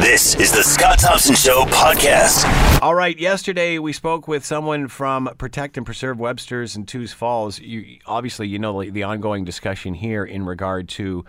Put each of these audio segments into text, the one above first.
This is the Scott Thompson Show podcast. All right. Yesterday we spoke with someone from Protect and Preserve Webster's and Tews Falls. You obviously you know the, the ongoing discussion here in regard to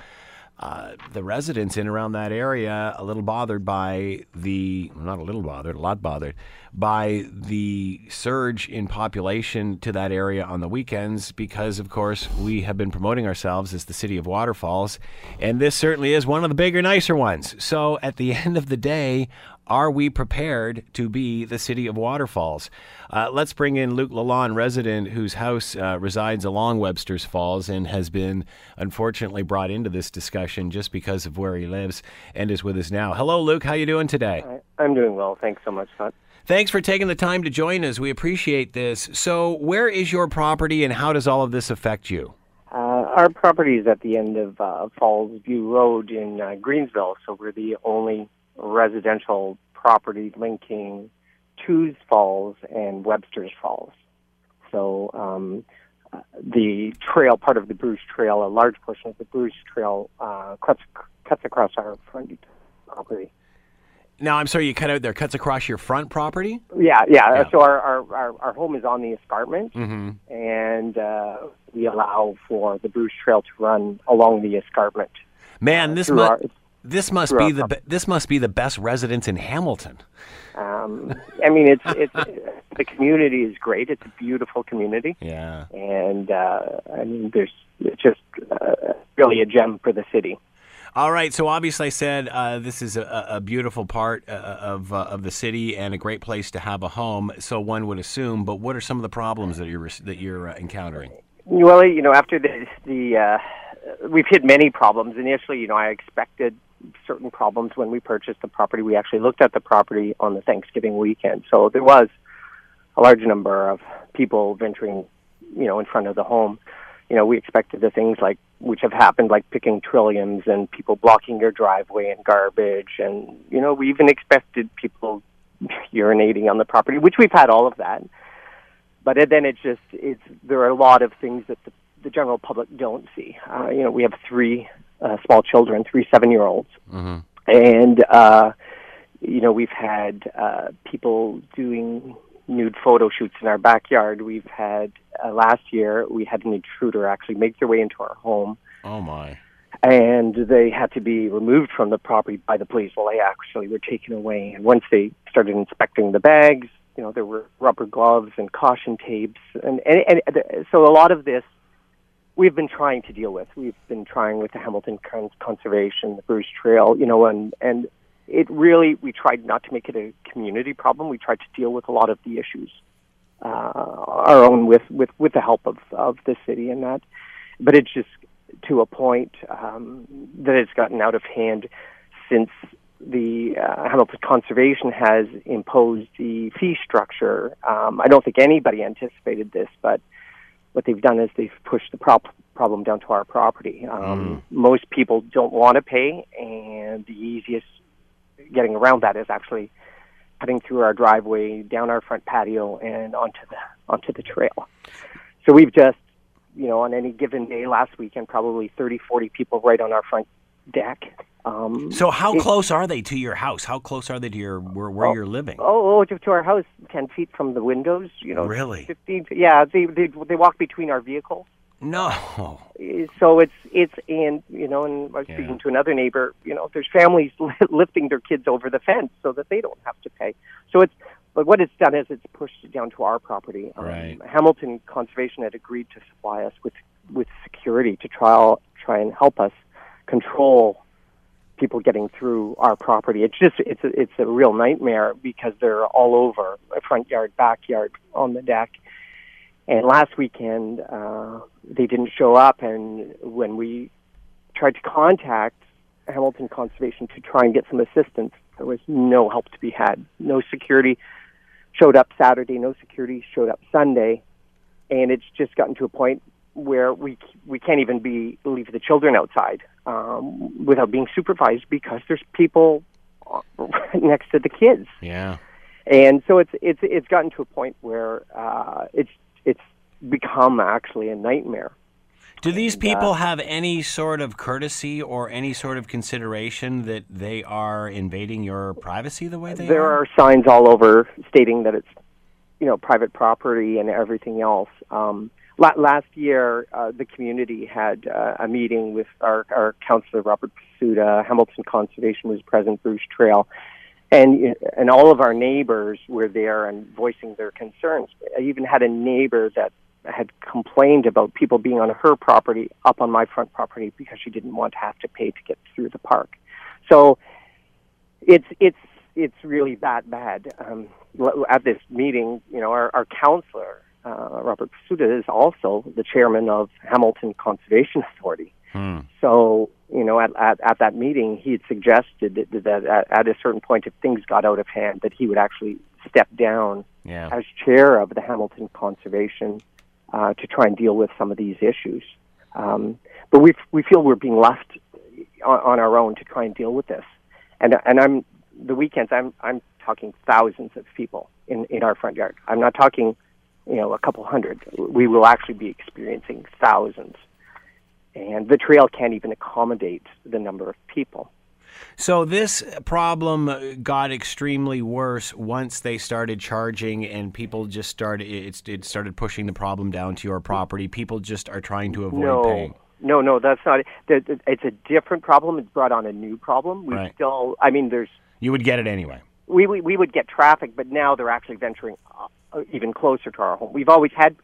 uh, the residents in around that area a little bothered by the not a little bothered, a lot bothered by the surge in population to that area on the weekends because of course we have been promoting ourselves as the city of waterfalls and this certainly is one of the bigger nicer ones. So at the end of the day, are we prepared to be the city of waterfalls? Uh, let's bring in Luke Lalonde, resident whose house uh, resides along Webster's Falls and has been unfortunately brought into this discussion just because of where he lives and is with us now. Hello, Luke. How you doing today? I'm doing well. Thanks so much, Scott. Thanks for taking the time to join us. We appreciate this. So, where is your property and how does all of this affect you? Uh, our property is at the end of uh, Falls View Road in uh, Greensville, so we're the only residential property linking Tews Falls and Webster's Falls. So um, uh, the trail, part of the Bruce Trail, a large portion of the Bruce Trail, uh, cuts cuts across our front property. Now, I'm sorry, you cut out there. Cuts across your front property. Yeah, yeah. Yeah. So our, our, our, our home is on the escarpment, Mm-hmm. and uh, we allow for the Bruce Trail to run along the escarpment. Man, this through mu- our- this must be the be- this must be the best residence in Hamilton. Um, I mean, it's it's the community is great. It's a beautiful community, Yeah. and uh, I mean, there's it's just uh, really a gem for the city. All right. So obviously, I said uh, this is a, a beautiful part uh, of uh, of the city and a great place to have a home. So one would assume. But what are some of the problems that you're that you're uh, encountering? Well, you know, after the the uh, we've hit many problems. Initially, you know, I expected certain problems when we purchased the property. We actually looked at the property on the Thanksgiving weekend, so there was a large number of people venturing, you know, in front of the home. You know, we expected the things like which have happened, like picking trilliums and people blocking your driveway and garbage, and you know, we even expected people urinating on the property, which we've had all of that but then it's just it's there are a lot of things that the, the general public don't see. Uh, you know, we have three uh, small children, three seven-year-olds, Mhm. and uh, you know we've had uh, people doing nude photo shoots in our backyard. We've had uh, last year we had an intruder actually make their way into our home Oh my. and they had to be removed from the property by the police. Well, they actually were taken away, and once they started inspecting the bags, you know, there were rubber gloves and caution tapes, and and, and so a lot of this we've been trying to deal with. We've been trying with the Hamilton Con- Conservation, the Bruce Trail, you know, and and it really we tried not to make it a community problem. We tried to deal with a lot of the issues uh, our own with with with the help of of the city and that, but it's just to a point um, that it's gotten out of hand since the uh, Hamilton Conservation has imposed the fee structure. Um, I don't think anybody anticipated this, but what they've done is they've pushed the prop- problem down to our property. Um, Most people don't want to pay, and the easiest getting around that is actually cutting through our driveway, down our front patio, and onto the onto the trail. So we've just, you know, on any given day last weekend, probably 30, 40 people right on our front deck. Um, So how it- close are they to your house? How close are they to your where, where Oh, you're living? Oh, oh, to to our house, ten feet from the windows. You know, Really? Fifteen. Yeah, they they they walk between our vehicles. No. Eh, So it's it's and you know, and I was Yeah. speaking to another neighbor. You know, there's families lifting their kids over the fence so that they don't have to pay. So it's but what it's done is it's pushed it down to our property. Um, Right. Hamilton Conservation had agreed to supply us with with security to try try and help us control people getting through our property. It's just it's a, it's a real nightmare because they're all over front yard, backyard, on the deck. And last weekend uh, they didn't show up, and when we tried to contact Hamilton Conservation to try and get some assistance, there was no help to be had. No security showed up Saturday. No security showed up Sunday, and it's just gotten to a point where we we can't even be leave the children outside um, without being supervised because there's people next to the kids, Yeah. and so it's it's it's gotten to a point where uh, it's it's become actually a nightmare Do these uh, people have any sort of courtesy or any sort of consideration that they are invading your privacy the way they there are? are signs all over stating that it's you know private property and everything else. Um, last year, uh, the community had uh, a meeting with our, our councillor Robert Pasuta. Hamilton Conservation was present, Bruce Trail, and and all of our neighbors were there and voicing their concerns. I even had a neighbor that had complained about people being on her property up on my front property because she didn't want to have to pay to get through the park. So it's it's it's really that bad. Um, at this meeting, you know, our, our counselor uh, Robert Pasuta is also the chairman of Hamilton Conservation Authority. Hmm. So you know, at, at at that meeting, he had suggested that, that at, at a certain point, if things got out of hand, that he would actually step down Yeah. as chair of the Hamilton Conservation uh, to try and deal with some of these issues. Um, but we we feel we're being left on, on our own to try and deal with this. And and I'm the weekends I'm I'm talking thousands of people in in our front yard. I'm not talking you know a couple hundred. We will actually be experiencing thousands. And the trail can't even accommodate the number of people. So this problem got extremely worse once they started charging, and people just started. It, it started pushing the problem down to your property. People just are trying to avoid no, paying. No, no, that's not it. It's a different problem. It's brought on a new problem. We Right. still, I mean, there's You would get it anyway. we, we we would get traffic, but now they're actually venturing uh, even closer to our home. We've always had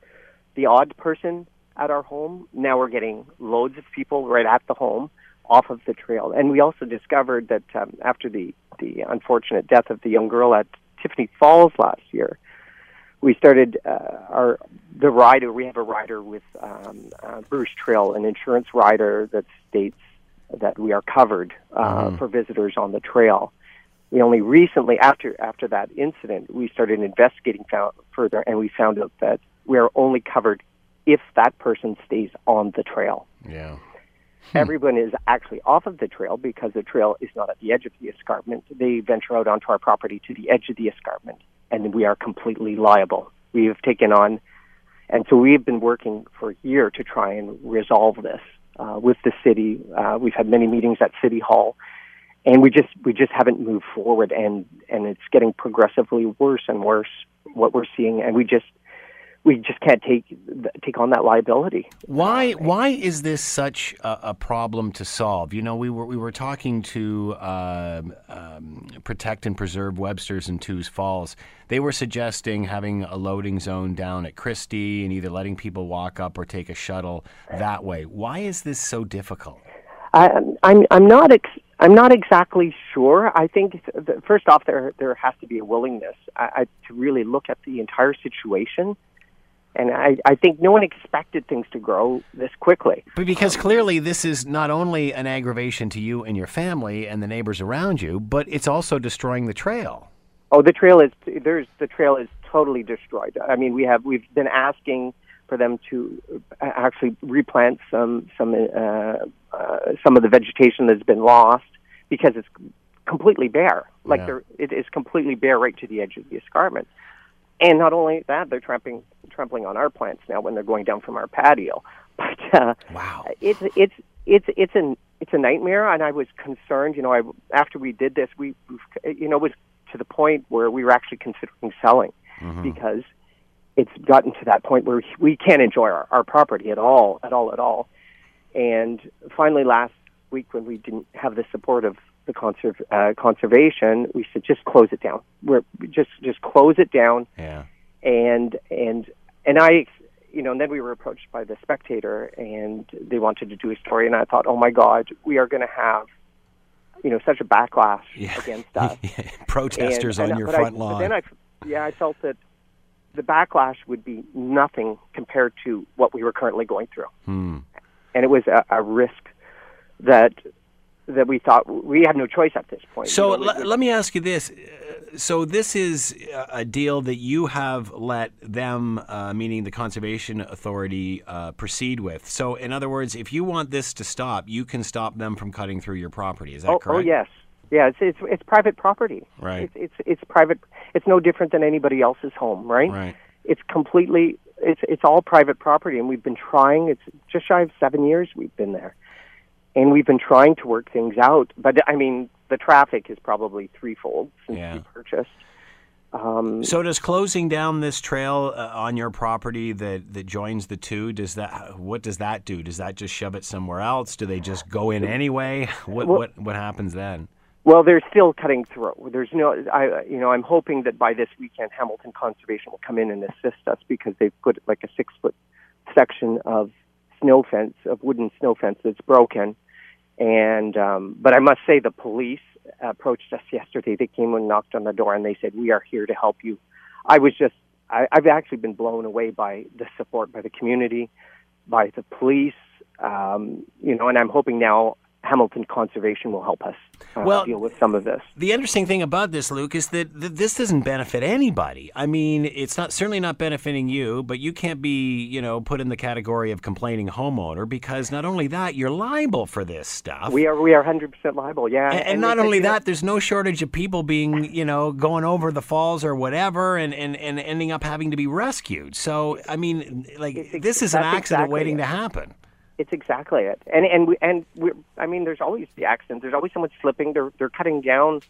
the odd person at our home. Now we're getting loads of people right at the home off of the trail. And we also discovered that um, after the the unfortunate death of the young girl at Tiffany Falls last year, we started uh, our the rider. We have a rider with um, uh, Bruce Trail, an insurance rider that states that we are covered uh, Mhm. for visitors on the trail. We only recently, after after that incident, we started investigating further, and we found out that we are only covered if that person stays on the trail. Yeah. Everyone is actually off of the trail because the trail is not at the edge of the escarpment. They venture out onto our property to the edge of the escarpment, and we are completely liable. We have taken on, and so we've been working for a year to try and resolve this uh, with the city. Uh, we've had many meetings at City Hall, and we just we just haven't moved forward, and and it's getting progressively worse and worse what we're seeing, and we just we just can't take take on that liability. Why why is this such a, a problem to solve? You know, we were we were talking to um, um, protect and preserve Webster's and Tews Falls. They were suggesting having a loading zone down at Christie and either letting people walk up or take a shuttle that way. Why is this so difficult? I, I'm I'm not ex- I'm not exactly sure. I think th- first off, there there has to be a willingness I, I, to really look at the entire situation, and I, I think no one expected things to grow this quickly. But because clearly this is not only an aggravation to you and your family and the neighbors around you, but it's also destroying the trail. Oh, the trail is there's the trail is totally destroyed. I mean, we have we've been asking for them to actually replant some some uh, uh, some of the vegetation that's been lost because it's completely bare. Like Yeah. it is completely bare right to the edge of the escarpment. And not only that, they're trampling trampling on our plants now when they're going down from our patio. But uh, Wow. it's it's it's it's an it's a nightmare, and I was concerned. You know, I after we did this, we you know it was to the point where we were actually considering selling because it's gotten to that point where we can't enjoy our, our property at all, at all, at all. And finally, last week when we didn't have the support of the conserv- uh, conservation, we said just close it down. We're just just close it down Yeah. and and and I, you know, and then we were approached by the Spectator, and they wanted to do a story, and I thought, oh my God, we are going to have, you know, such a backlash Yeah. against us. Protesters And- on and- your I- front But lawn. then I, yeah, I felt that the backlash would be nothing compared to what we were currently going through, Hmm. and it was a, a risk that that we thought we had no choice at this point. So You know, le- we- let me ask you this. So this is a- a deal that you have let them, uh, meaning the Conservation Authority, uh, proceed with. So in other words, if you want this to stop, you can stop them from cutting through your property. Is that oh, correct? oh yes, yeah, it's it's it's private property. Right. It's it's it's private. It's no different than anybody else's home, right? Right. It's completely it's it's all private property, and we've been trying. It's just shy of seven years we've been there, and we've been trying to work things out. But I mean, the traffic is probably threefold since Yeah. we purchased. Um, So does closing down this trail uh, on your property that, that joins the two does that what does that do? Does that just shove it somewhere else? Do they just go in anyway? What Well- what what happens then? Well, they're still cutting through. There's no, I, you know, I'm hoping that by this weekend, Hamilton Conservation will come in and assist us because they've put like a six foot section of snow fence, of wooden snow fence that's broken. And, um, but I must say the police approached us yesterday. They came and knocked on the door and they said, we are here to help you. I was just, I've actually been blown away by the support by the community, by the police, um, you know, and I'm hoping now Hamilton Conservation will help us uh, Well- deal with some of this. The interesting thing about this, Luke, is that th- this doesn't benefit anybody. I mean, it's not certainly not benefiting you, but you can't be, you know, put in the category of complaining homeowner because not only that, you're liable for this stuff. We are we are 100% liable. Yeah, and, and not only that, there's no shortage of people being, you know, going over the falls or whatever and, and, and ending up having to be rescued. So, I mean, like, It's this is an accident exactly waiting it. to happen. It's exactly it. And and we and we I mean, there's always the accident. There's always someone slipping. They're they're cutting down,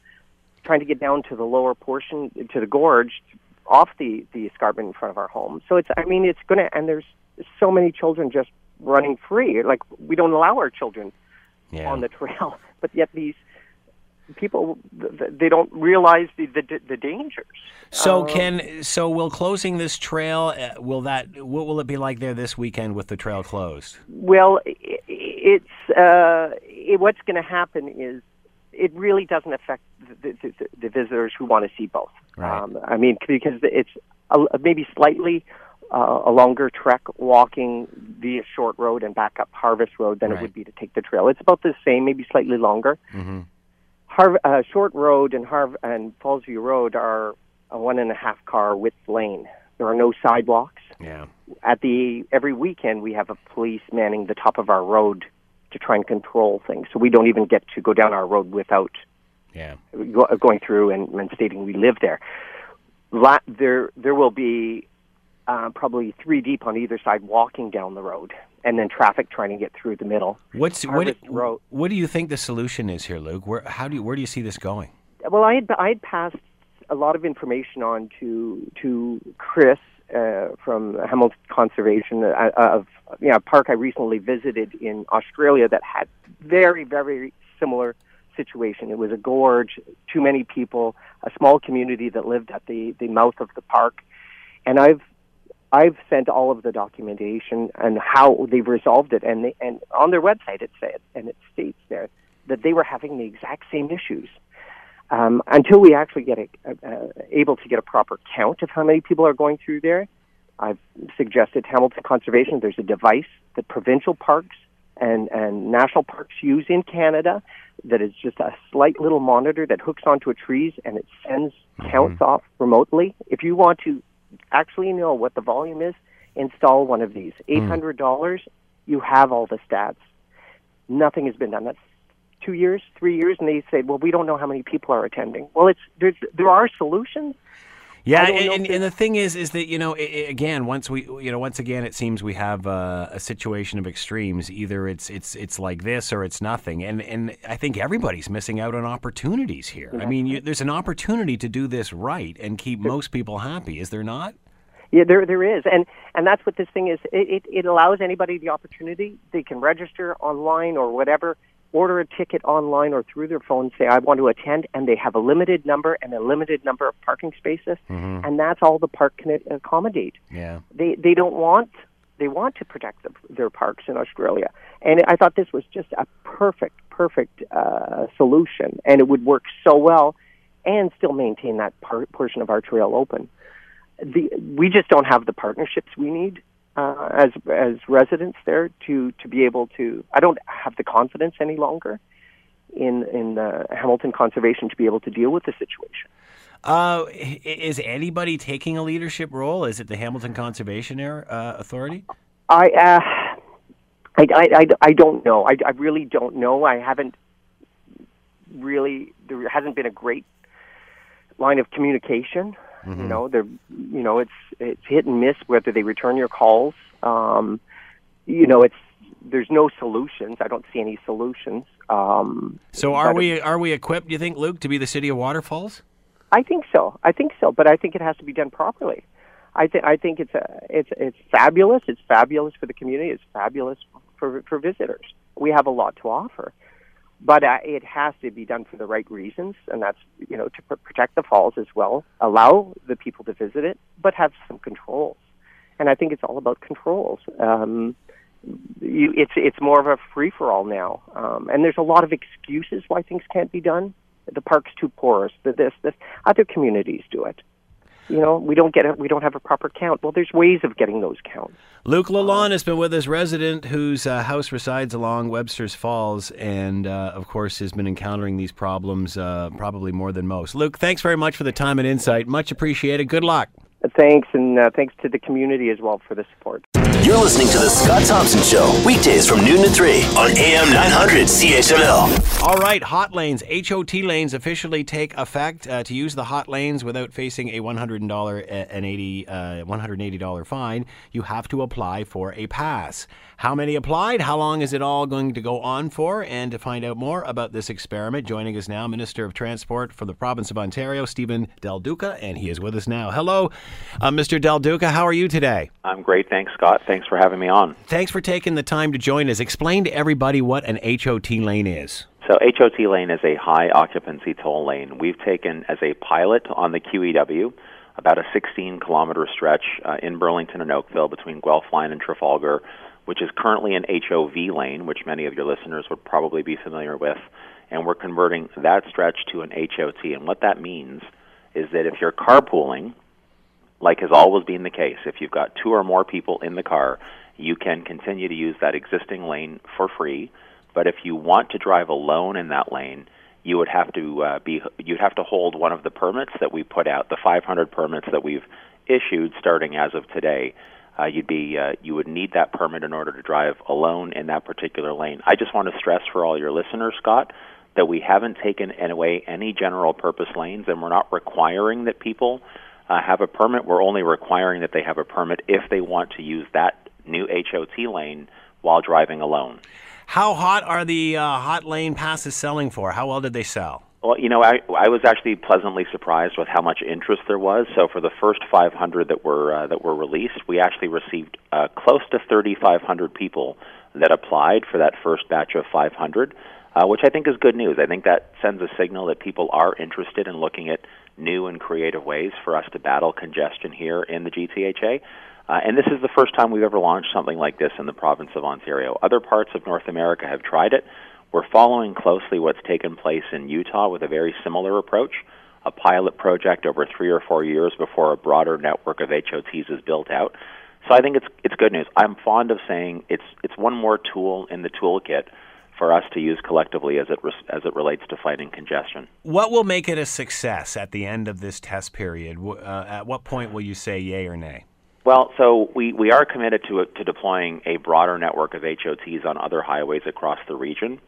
trying to get down to the lower portion to the gorge, off the the escarpment in front of our home. So it's I mean, it's gonna and there's so many children just running free. Like we don't allow our children Yeah. on the trail, but yet these people th- th- they don't realize the the, the dangers. so, Um, can, so will closing this trail, uh, will that, what will it be like there this weekend with the trail closed? Well, it's uh, it, what's going to happen is it really doesn't affect the, the, the, the visitors who want to see both. Right. Um, I mean, because it's a, maybe slightly uh, a longer trek walking via Short Road and back up Harvest Road than Right. it would be to take the trail. It's about the same, maybe slightly longer. Mm-hmm. Harv- uh, Short Road and Harv- and Fallsview Road are a one and a half car width lane. There are no sidewalks Yeah. at the every weekend we have a police manning the top of our road to try and control things. So we don't even get to go down our road without Yeah. go, going through and, and stating we live there. La- there there will be uh, probably three deep on either side walking down the road, and then traffic trying to get through the middle. What's, what, Road. what do you think the solution is here, Luke? Where, how do you, where do you see this going? Well, I had I had passed a lot of information on to to Chris uh, from Hamilton Conservation uh, of you know, a park I recently visited in Australia that had very very similar situation. It was a gorge, too many people, a small community that lived at the the mouth of the park, and I've I've sent all of the documentation and how they've resolved it, and they, and on their website it said and it states there that they were having the exact same issues um, until we actually get a, uh, able to get a proper count of how many people are going through there. I've suggested Hamilton Conservation. There's a device that provincial parks and, and national parks use in Canada that is just a slight little monitor that hooks onto a trees and it sends counts off remotely. If you want to actually know what the volume is, install one of these. Hmm. Eight hundred dollars, you have all the stats. Nothing has been done. That's two years, three years, and they say, "Well, we don't know how many people are attending." Well, it's there's, there are solutions. Yeah, and, and, and the thing is, is that you know, i i again, once we, you know, once again, it seems we have a, a situation of extremes. Either it's it's it's like this or it's nothing, and and I think everybody's missing out on opportunities here. I mean, you, there's an opportunity to do this right and keep most people happy. Is there not? Yeah, there there is, and and that's what this thing is. It, it it allows anybody the opportunity. They can register online or whatever, order a ticket online or through their phone. Say I want to attend, and they have a limited number and a limited number of parking spaces, and that's all the park can accommodate. Yeah. They they don't want they want to protect the, their parks in Australia, and I thought this was just a perfect perfect uh, solution, and it would work so well, and still maintain that par- portion of our trail open the we just don't have the partnerships we need uh, as as residents there to to be able to. I don't have the confidence any longer in in uh, Hamilton Conservation to be able to deal with the situation. Uh, is anybody taking a leadership role? Is it the Hamilton Conservation Air, uh, Authority? I, uh, I, I, I, I don't know. I, I really don't know. I haven't really. There hasn't been a great line of communication. You know, they're you know it's it's hit and miss whether they return your calls. Um, you know, it's there's no solutions. I don't see any solutions. Um, So are we are we equipped? Do you think, Luke, to be the city of waterfalls? I think so. I think so, but I think it has to be done properly. I think I think it's a, it's it's fabulous. It's fabulous for the community. It's fabulous for for visitors. We have a lot to offer, but uh, it has to be done for the right reasons, and that's you know to pr- protect the falls as well, allow the people to visit it, but have some controls. And I think it's all about controls. Um, you, it's it's more of a free for all now, um, and there's a lot of excuses why things can't be done. The park's too porous. The this this other communities do it. You know, we don't get it. We don't have a proper count. Well, there's ways of getting those counts. Luke Lalonde has been with us, resident whose uh, house resides along Webster's Falls, and uh, of course has been encountering these problems uh, probably more than most. Luke, thanks very much for the time and insight. Much appreciated. Good luck. Thanks, and uh, thanks to the community as well for the support. You're listening to The Scott Thompson Show, weekdays from noon to 3 on AM 900 CHML. All right, hot lanes, HOT lanes officially take effect. Uh, to use the hot lanes without facing a $100 and 80, uh, $180 fine, you have to apply for a pass. How many applied? How long is it all going to go on for? And to find out more about this experiment, joining us now, Minister of Transport for the province of Ontario, Stephen Del Duca, and he is with us now. Hello, uh, Mr. Del Duca. How are you today? I'm great. Thanks, Scott. Thanks for having me on. Thanks for taking the time to join us. Explain to everybody what an HOT lane is. So, HOT lane is a high occupancy toll lane. We've taken as a pilot on the QEW about a 16 kilometer stretch uh, in Burlington and Oakville between Guelph Line and Trafalgar, which is currently an HOV lane, which many of your listeners would probably be familiar with. And we're converting that stretch to an HOT. And what that means is that if you're carpooling, like has always been the case, if you've got two or more people in the car, you can continue to use that existing lane for free. But if you want to drive alone in that lane, you would have to uh, be you'd have to hold one of the permits that we put out, the 500 permits that we've issued starting as of today. Uh, you'd be uh, you would need that permit in order to drive alone in that particular lane. I just want to stress for all your listeners, Scott, that we haven't taken away any general purpose lanes, and we're not requiring that people uh, have a permit. We're only requiring that they have a permit if they want to use that new HOT lane while driving alone. How hot are the uh, hot lane passes selling for? How well did they sell? Well, you know, I, I was actually pleasantly surprised with how much interest there was. So, for the first 500 that were uh, that were released, we actually received uh, close to 3,500 people that applied for that first batch of 500, uh, which I think is good news. I think that sends a signal that people are interested in looking at new and creative ways for us to battle congestion here in the GTHA. Uh, and this is the first time we've ever launched something like this in the province of Ontario. Other parts of North America have tried it. We're following closely what's taken place in Utah with a very similar approach, a pilot project over three or four years before a broader network of HOTs is built out. So I think it's it's good news. I'm fond of saying it's it's one more tool in the toolkit for us to use collectively as it res- as it relates to fighting congestion. What will make it a success at the end of this test period? Uh, at what point will you say yay or nay? Well, so we, we are committed to to deploying a broader network of HOTs on other highways across the region.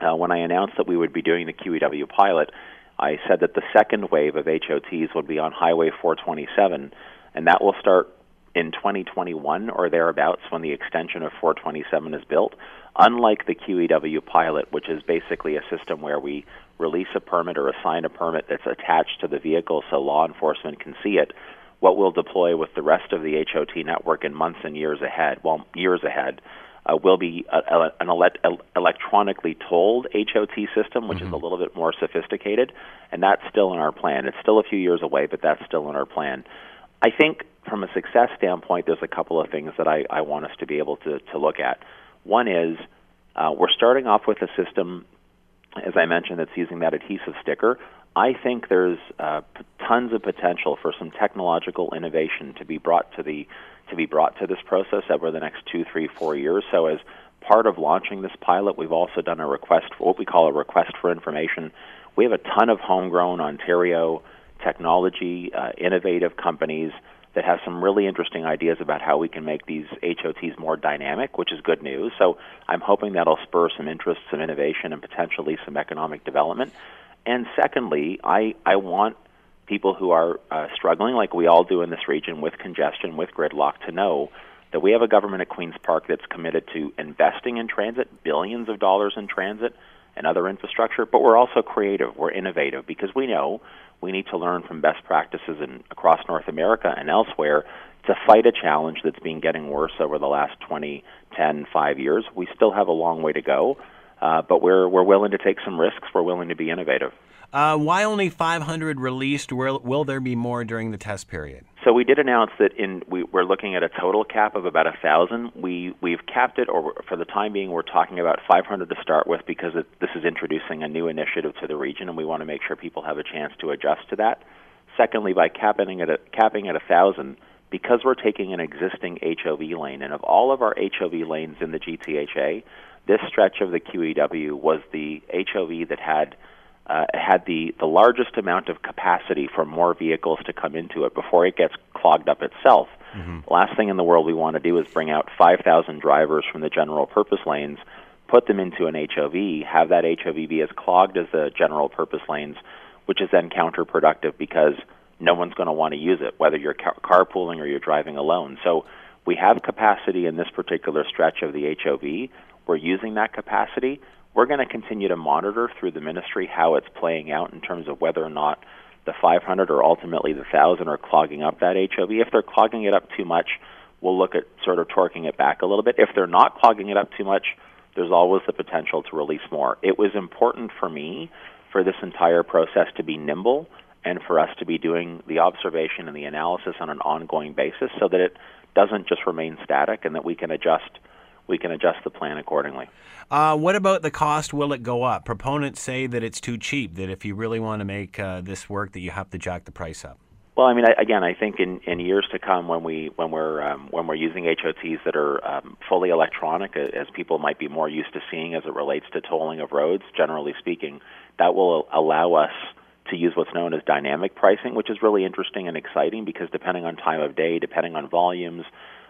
Uh, when I announced that we would be doing the QEW pilot, I said that the second wave of HOTs would be on Highway 427, and that will start in 2021 or thereabouts when the extension of 427 is built. Unlike the QEW pilot, which is basically a system where we release a permit or assign a permit that's attached to the vehicle so law enforcement can see it, what we'll deploy with the rest of the HOT network in months and years ahead, well, years ahead, uh, will be a, an ele- electronically tolled HOT system, which is a little bit more sophisticated, and that's still in our plan. It's still a few years away, but that's still in our plan. I think from a success standpoint, there's a couple of things that I, I want us to be able to, to look at. One is uh, we're starting off with a system, as I mentioned, that's using that adhesive sticker. I think there's uh, p- tons of potential for some technological innovation to be brought to the to be brought to this process over the next two, three, four years. So, as part of launching this pilot, we've also done a request, for what we call a request for information. We have a ton of homegrown Ontario technology, uh, innovative companies that have some really interesting ideas about how we can make these HOTs more dynamic, which is good news. So I'm hoping that'll spur some interest, some innovation, and potentially some economic development. And secondly, I, I want people who are uh, struggling, like we all do in this region, with congestion, with gridlock, to know that we have a government at Queen's Park that's committed to investing in transit, billions of dollars in transit and other infrastructure, but we're also creative, we're innovative, because we know we need to learn from best practices in, across North America and elsewhere to fight a challenge that's been getting worse over the last 20, 10, 5 years. We still have a long way to go, uh, but we're, we're willing to take some risks, we're willing to be innovative. Uh, why only 500 released? Will, will there be more during the test period? So we did announce that in we, we're looking at a total cap of about a thousand. We we've capped it, or for the time being, we're talking about 500 to start with because it, this is introducing a new initiative to the region, and we want to make sure people have a chance to adjust to that. Secondly, by capping at a, capping at a thousand, because we're taking an existing HOV lane, and of all of our HOV lanes in the GTHA, this stretch of the QEW was the HOV that had uh, had the, the largest amount of capacity for more vehicles to come into it before it gets clogged up itself. Mm-hmm. Last thing in the world we want to do is bring out 5,000 drivers from the general purpose lanes, put them into an HOV, have that HOV be as clogged as the general purpose lanes, which is then counterproductive because no one's going to want to use it, whether you're car- carpooling or you're driving alone. So we have capacity in this particular stretch of the HOV. We're using that capacity we're going to continue to monitor through the ministry how it's playing out in terms of whether or not the 500 or ultimately the 1,000 are clogging up that HOV. If they're clogging it up too much, we'll look at sort of torquing it back a little bit. If they're not clogging it up too much, there's always the potential to release more. It was important for me for this entire process to be nimble and for us to be doing the observation and the analysis on an ongoing basis so that it doesn't just remain static and that we can adjust we can adjust the plan accordingly. Uh, what about the cost? Will it go up? Proponents say that it's too cheap. That if you really want to make uh, this work, that you have to jack the price up. Well, I mean, I, again, I think in, in years to come, when we when we're um, when we're using HOTs that are um, fully electronic, as people might be more used to seeing as it relates to tolling of roads, generally speaking, that will allow us to use what's known as dynamic pricing, which is really interesting and exciting because depending on time of day, depending on volumes,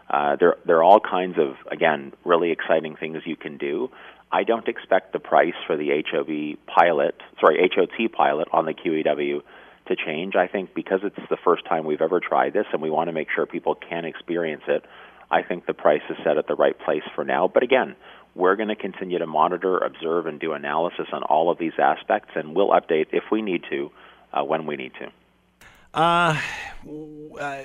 uh, there, there are all kinds of, again, really exciting things you can do. I don't expect the price for the HOV pilot, sorry, HOT pilot on the QEW to change. I think because it's the first time we've ever tried this and we want to make sure people can experience it, I think the price is set at the right place for now. But again, we're going to continue to monitor, observe, and do analysis on all of these aspects, and we'll update if we need to uh, when we need to. Uh, uh,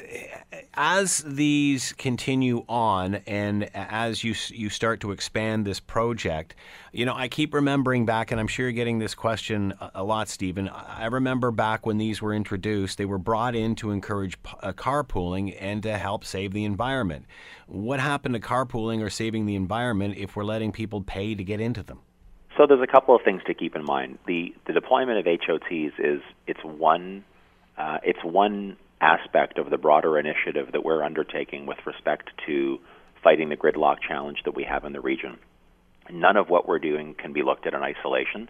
as these continue on, and as you you start to expand this project, you know, I keep remembering back, and I'm sure you're getting this question a, lot, Stephen. I remember back when these were introduced, they were brought in to encourage uh, carpooling and to help save the environment. What happened to carpooling or saving the environment if we're letting people pay to get into them? So there's a couple of things to keep in mind. The the deployment of HOTs is it's one uh, it's one aspect of the broader initiative that we're undertaking with respect to fighting the gridlock challenge that we have in the region. None of what we're doing can be looked at in isolation.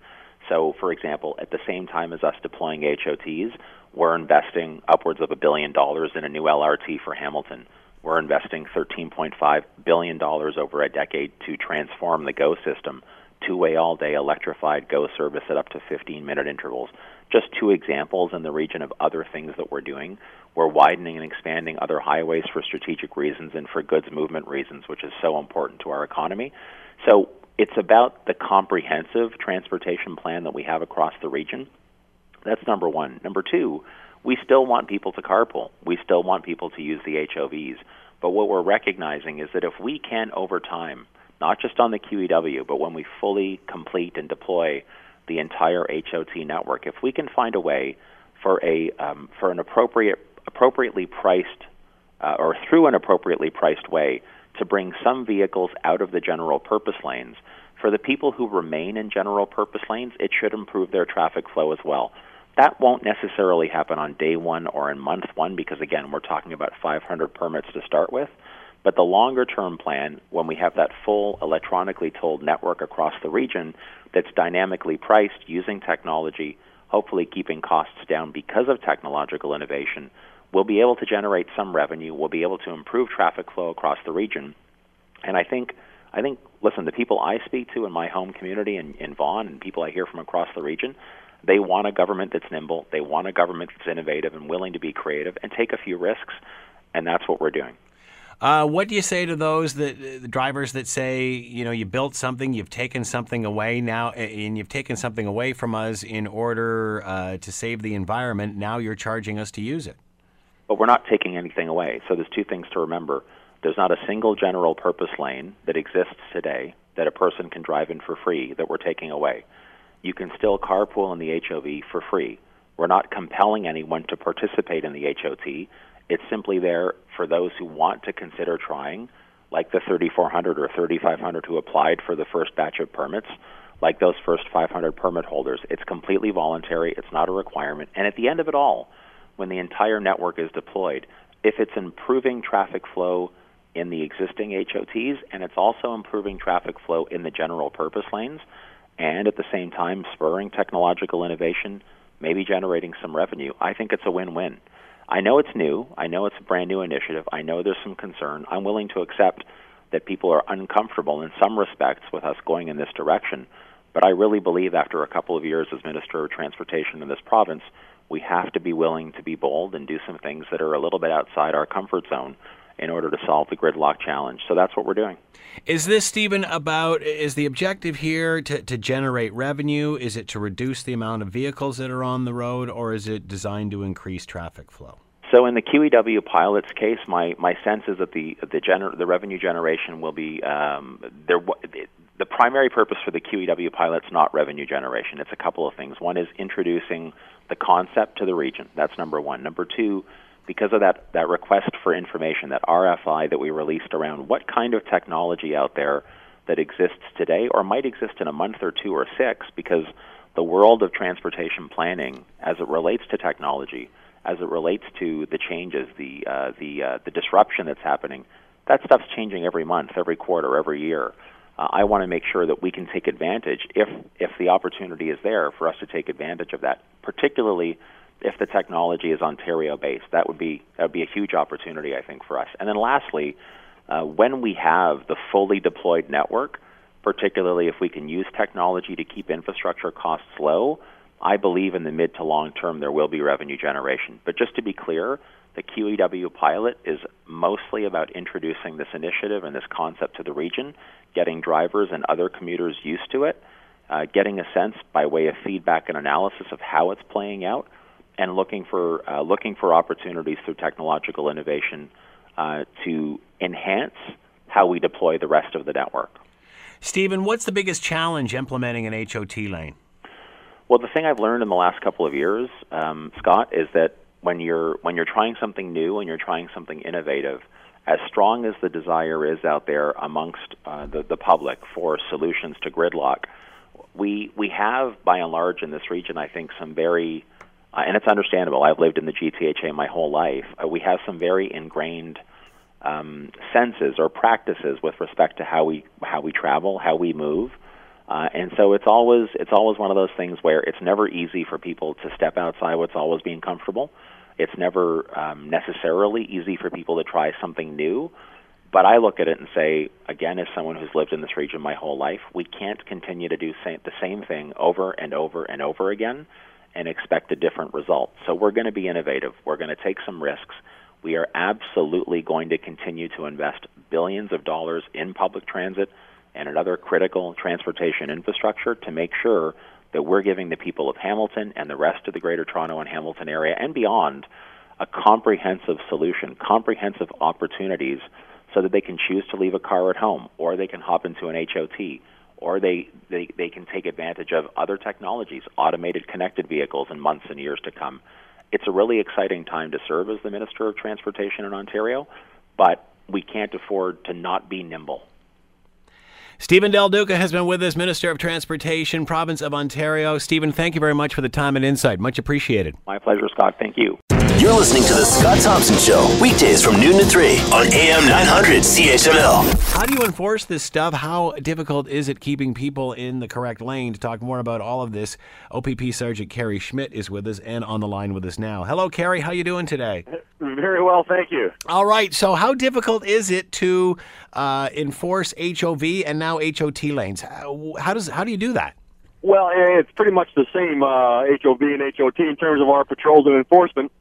So, for example, at the same time as us deploying HOTs, we're investing upwards of a billion dollars in a new LRT for Hamilton. We're investing $13.5 billion over a decade to transform the GO system, two way all day electrified GO service at up to 15 minute intervals just two examples in the region of other things that we're doing. We're widening and expanding other highways for strategic reasons and for goods movement reasons, which is so important to our economy. So it's about the comprehensive transportation plan that we have across the region. That's number one. Number two, we still want people to carpool. We still want people to use the HOVs. But what we're recognizing is that if we can, over time, not just on the QEW, but when we fully complete and deploy the entire HOT network. If we can find a way for a um, for an appropriate appropriately priced uh, or through an appropriately priced way to bring some vehicles out of the general purpose lanes, for the people who remain in general purpose lanes, it should improve their traffic flow as well. That won't necessarily happen on day one or in month one because, again, we're talking about 500 permits to start with. But the longer term plan, when we have that full electronically tolled network across the region that's dynamically priced using technology, hopefully keeping costs down because of technological innovation, we'll be able to generate some revenue. We'll be able to improve traffic flow across the region. And I think, I think, listen, the people I speak to in my home community in, in Vaughan and people I hear from across the region, They want a government that's nimble. They want a government that's innovative and willing to be creative and take a few risks, and that's what we're doing. Uh, what do you say to those that the drivers that say, you know, you built something, you've taken something away now, and you've taken something away from us in order uh, to save the environment. Now you're charging us to use it. But we're not taking anything away. So there's two things to remember. There's not a single general purpose lane that exists today that a person can drive in for free that we're taking away. You can still carpool in the HOV for free. We're not compelling anyone to participate in the HOT. It's simply there for those who want to consider trying, like the 3,400 or 3,500 who applied for the first batch of permits, like those first 500 permit holders. It's completely voluntary, it's not a requirement. And at the end of it all, when the entire network is deployed, if it's improving traffic flow in the existing HOTs and it's also improving traffic flow in the general purpose lanes, and at the same time spurring technological innovation, maybe generating some revenue, I think it's a win win. I know it's new. I know it's a brand new initiative. I know there's some concern. I'm willing to accept that people are uncomfortable in some respects with us going in this direction. But I really believe after a couple of years as Minister of Transportation in this province, we have to be willing to be bold and do some things that are a little bit outside our comfort zone in order to solve the gridlock challenge. So that's what we're doing. Is this, Stephen, about, is the objective here to, to generate revenue? Is it to reduce the amount of vehicles that are on the road, or is it designed to increase traffic flow? So in the QEW pilot's case, my, my sense is that the the, gener- the revenue generation will be um, there. The primary purpose for the QEW pilot's not revenue generation. It's a couple of things. One is introducing the concept to the region. That's number one. Number two, because of that, that request for information, that RFI that we released around what kind of technology out there that exists today or might exist in a month or two or six, because the world of transportation planning, as it relates to technology, as it relates to the changes, the uh, the uh, the disruption that's happening, that stuff's changing every month, every quarter, every year. Uh, I want to make sure that we can take advantage if if the opportunity is there for us to take advantage of that, particularly if the technology is Ontario based. That would be that would be a huge opportunity, I think, for us. And then lastly, uh, when we have the fully deployed network, particularly if we can use technology to keep infrastructure costs low, I believe in the mid to long term there will be revenue generation. But just to be clear, the QEW pilot is mostly about introducing this initiative and this concept to the region, getting drivers and other commuters used to it, uh, getting a sense by way of feedback and analysis of how it's playing out and looking for uh, looking for opportunities through technological innovation uh, to enhance how we deploy the rest of the network. Stephen, what's the biggest challenge implementing an HOT lane? Well, the thing I've learned in the last couple of years, um, Scott, is that when you're when you're trying something new and you're trying something innovative, as strong as the desire is out there amongst uh, the, the public for solutions to gridlock, we we have by and large in this region, I think, some very uh, and it's understandable. I've lived in the GTHA my whole life. Uh, we have some very ingrained um, senses or practices with respect to how we how we travel, how we move, uh, and so it's always it's always one of those things where it's never easy for people to step outside what's always being comfortable. It's never um, necessarily easy for people to try something new. But I look at it and say, again, as someone who's lived in this region my whole life, we can't continue to do same, the same thing over and over and over again and expect a different result. So we're going to be innovative. We're going to take some risks. We are absolutely going to continue to invest billions of dollars in public transit and in other critical transportation infrastructure to make sure that we're giving the people of Hamilton and the rest of the Greater Toronto and Hamilton area and beyond a comprehensive solution, comprehensive opportunities so that they can choose to leave a car at home or they can hop into an HOT or they, they, they can take advantage of other technologies, automated connected vehicles in months and years to come. It's a really exciting time to serve as the Minister of Transportation in Ontario, but we can't afford to not be nimble. Stephen Del Duca has been with us, Minister of Transportation, Province of Ontario. Stephen, thank you very much for the time and insight. Much appreciated. My pleasure, Scott. Thank you. You're listening to The Scott Thompson Show, weekdays from noon to 3 on AM 900 CHML. How do you enforce this stuff? How difficult is it keeping people in the correct lane? To talk more about all of this, OPP Sergeant Kerry Schmidt is with us and on the line with us now. Hello, Kerry. How you doing today? Very well, thank you. All right. So, how difficult is it to uh, enforce HOV and now HOT lanes? How, how does how do you do that? Well, it's pretty much the same uh, HOV and HOT in terms of our patrols and enforcement.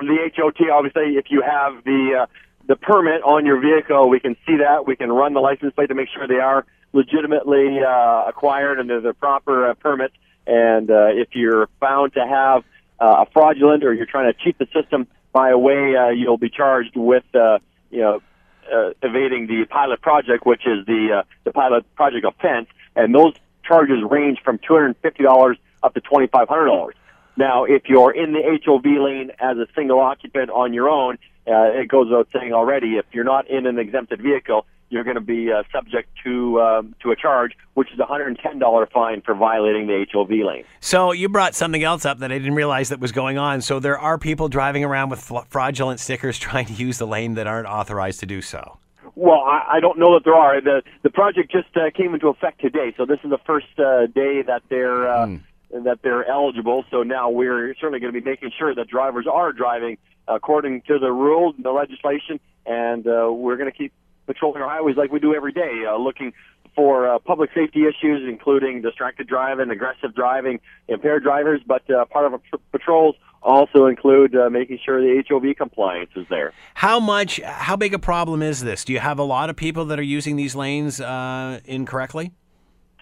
The HOT, obviously, if you have the uh, the permit on your vehicle, we can see that. We can run the license plate to make sure they are legitimately uh, acquired and they're the proper uh, permits. And uh, if you're found to have uh, a fraudulent or you're trying to cheat the system by a way, uh, you'll be charged with, uh, you know, uh, evading the pilot project, which is the uh, the pilot project offense, and those charges range from two hundred and fifty dollars up to twenty five hundred dollars. Now, if you're in the HOV lane as a single occupant on your own, uh, it goes without saying already. If you're not in an exempted vehicle, you're going to be uh, subject to um, to a charge, which is a hundred and ten dollar fine for violating the HOV lane. So you brought something else up that I didn't realize that was going on. So there are people driving around with fraudulent stickers trying to use the lane that aren't authorized to do so. Well, I, I don't know that there are. the The project just uh, came into effect today, so this is the first uh, day that they're uh, mm. That they're eligible. So now we're certainly going to be making sure that drivers are driving according to the rules and the legislation, and uh, we're going to keep patrolling our highways like we do every day, uh, looking for uh, public safety issues, including distracted driving, aggressive driving, impaired drivers. But uh, part of our patrols also include uh, making sure the HOV compliance is there. How much? How big a problem is this? Do you have a lot of people that are using these lanes uh, incorrectly?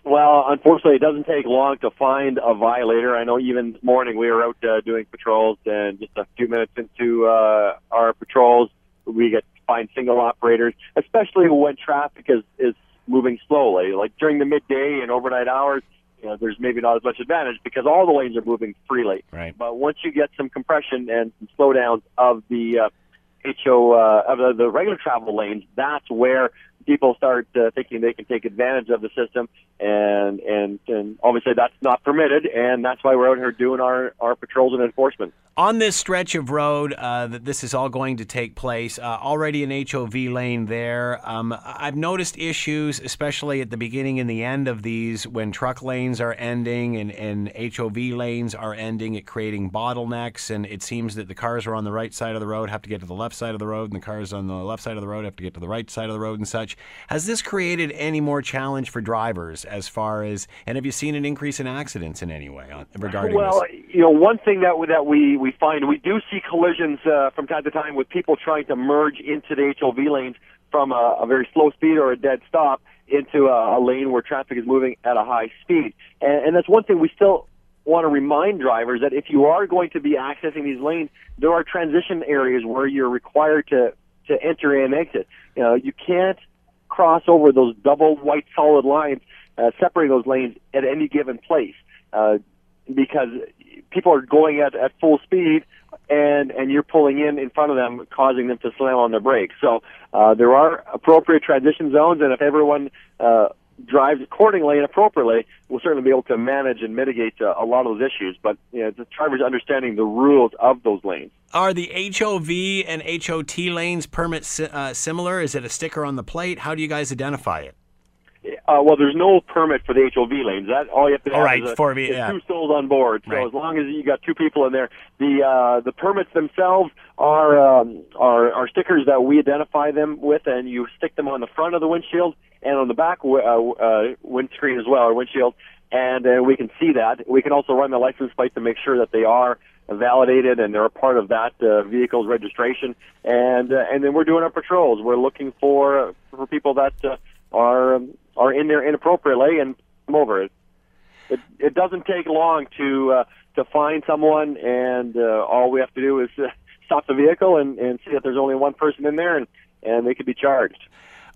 Well, unfortunately, it doesn't take long to find a violator. I know even this morning we were out uh, doing patrols, and just a few minutes into uh, our patrols, we get to find single operators, especially when traffic is, is moving slowly. Like during the midday and overnight hours, you know, there's maybe not as much advantage because all the lanes are moving freely. Right. But once you get some compression and some slowdowns of the uh, HO uh, of the, the regular travel lanes, that's where people start uh, thinking they can take advantage of the system, and and and obviously that's not permitted, and that's why we're out here doing our our patrols and enforcement on this stretch of road uh, that this is all going to take place, uh, already an HOV lane there. Um, I've noticed issues, especially at the beginning and the end of these, when truck lanes are ending and, and HOV lanes are ending, it creating bottlenecks. And it seems that the cars are on the right side of the road have to get to the left side of the road, and the cars on the left side of the road have to get to the right side of the road and such. Has this created any more challenge for drivers as far as, and have you seen an increase in accidents in any way on, regarding well, this? Well, you know, one thing that, that we, we we find we do see collisions uh, from time to time with people trying to merge into the HOV lanes from a, a very slow speed or a dead stop into a, a lane where traffic is moving at a high speed. And, and that's one thing we still want to remind drivers that if you are going to be accessing these lanes, there are transition areas where you're required to to enter and exit. You know, you can't cross over those double white solid lines uh, separating those lanes at any given place uh, because people are going at, at full speed and and you're pulling in in front of them, causing them to slam on their brakes. So uh, there are appropriate transition zones, and if everyone uh, drives accordingly and appropriately, we'll certainly be able to manage and mitigate uh, a lot of those issues. But you know, the drivers understanding the rules of those lanes. Are the HOV and HOT lanes permit uh, similar? Is it a sticker on the plate? How do you guys identify it? Uh, well, there's no permit for the HOV lanes. That all you have to have right, is, a, for is yeah. two stalls on board. So right. as long as you got two people in there, the uh, the permits themselves are um, are are stickers that we identify them with, and you stick them on the front of the windshield and on the back uh, uh, windscreen as well, or windshield, and uh, we can see that. We can also run the license plate to make sure that they are validated and they're a part of that uh, vehicle's registration. And uh, and then we're doing our patrols. We're looking for for people that uh, are um, are in there inappropriately and come over it. It, it doesn't take long to uh, to find someone, and uh, all we have to do is uh, stop the vehicle and, and see that there's only one person in there, and and they could be charged.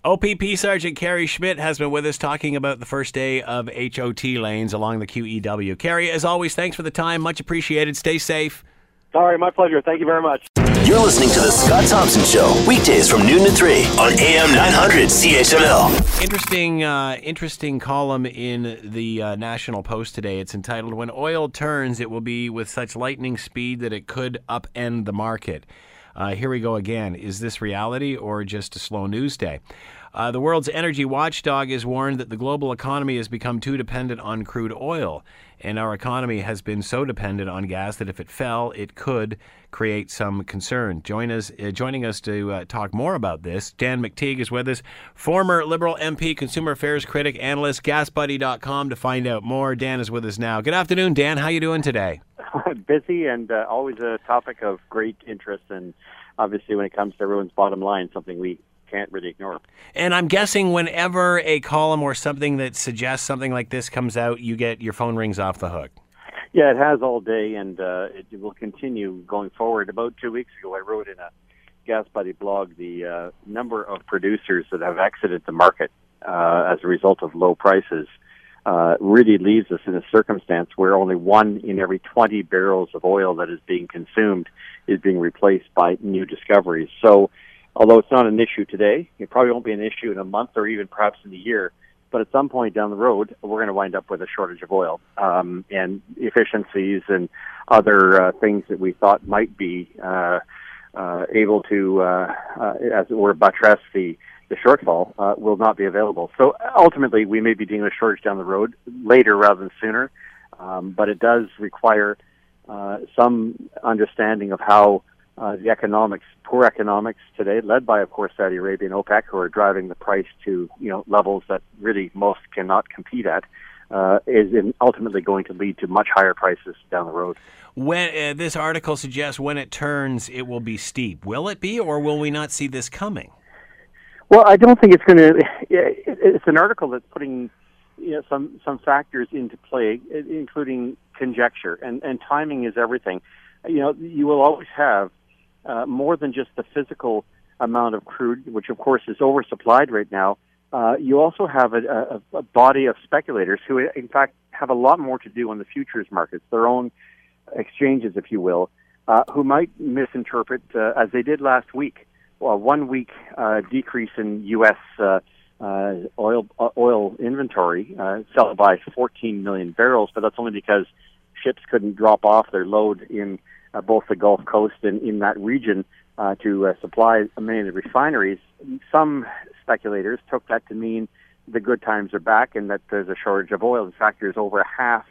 OPP Sergeant Kerry Schmidt has been with us talking about the first day of HOT lanes along the QEW. Kerry, as always, thanks for the time. Much appreciated. Stay safe. All right, my pleasure. Thank you very much. You're listening to The Scott Thompson Show, weekdays from noon to 3 on AM 900 CHML. Interesting, uh, interesting column in the uh, National Post today. It's entitled, When Oil Turns, It Will Be with Such Lightning Speed That It Could Upend the Market. Uh, here we go again. Is this reality or just a slow news day? Uh, the world's energy watchdog is warned that the global economy has become too dependent on crude oil. And our economy has been so dependent on gas that if it fell, it could create some concern. Join us, uh, joining us to uh, talk more about this, Dan McTeague is with us, former Liberal MP, consumer affairs critic, analyst, gasbuddy.com to find out more. Dan is with us now. Good afternoon, Dan. How you doing today? Busy and uh, always a topic of great interest, and obviously when it comes to everyone's bottom line, something we can't really ignore. And I'm guessing whenever a column or something that suggests something like this comes out, you get your phone rings off the hook. Yeah, it has all day, and uh, it will continue going forward. About two weeks ago, I wrote in a Gas Buddy blog the uh, number of producers that have exited the market uh, as a result of low prices. Uh, really leaves us in a circumstance where only one in every 20 barrels of oil that is being consumed is being replaced by new discoveries. So although it's not an issue today, it probably won't be an issue in a month or even perhaps in a year. But at some point down the road, we're going to wind up with a shortage of oil um, and efficiencies and other uh, things that we thought might be uh, uh, able to, uh, uh, as it were, buttress the the shortfall uh, will not be available. So ultimately, we may be dealing with shortage down the road later rather than sooner. Um, but it does require uh, some understanding of how uh, the economics, poor economics today, led by, of course, Saudi Arabia and OPEC, who are driving the price to you know levels that really most cannot compete at, uh, is ultimately going to lead to much higher prices down the road. When uh, this article suggests when it turns, it will be steep. Will it be, or will we not see this coming? Well, I don't think it's going to. It's an article that's putting you know, some some factors into play, including conjecture and and timing is everything. You know, you will always have uh, more than just the physical amount of crude, which of course is oversupplied right now. Uh, you also have a, a, a body of speculators who, in fact, have a lot more to do on the futures markets, their own exchanges, if you will, uh, who might misinterpret, uh, as they did last week, well, one week uh, decrease in U.S. Uh, uh, oil oil inventory uh, fell by 14 million barrels, but that's only because ships couldn't drop off their load in uh, both the Gulf Coast and in that region uh, to uh, supply many of the refineries. Some speculators took that to mean the good times are back and that there's a shortage of oil. In fact, there's over a half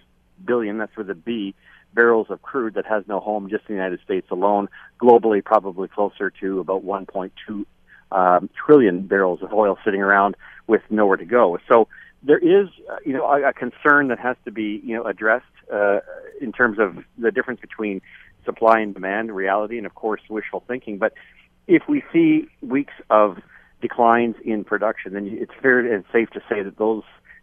billion, that's with a B, barrels of crude that has no home just in the United States alone. Globally, probably closer to about 1.2 um, trillion barrels of oil sitting around with nowhere to go. So there is, uh, you know, a, a concern that has to be, you know, addressed uh, in terms of the difference between supply and demand reality, and of course wishful thinking. But if we see weeks of declines in production, then it's fair and safe to say that those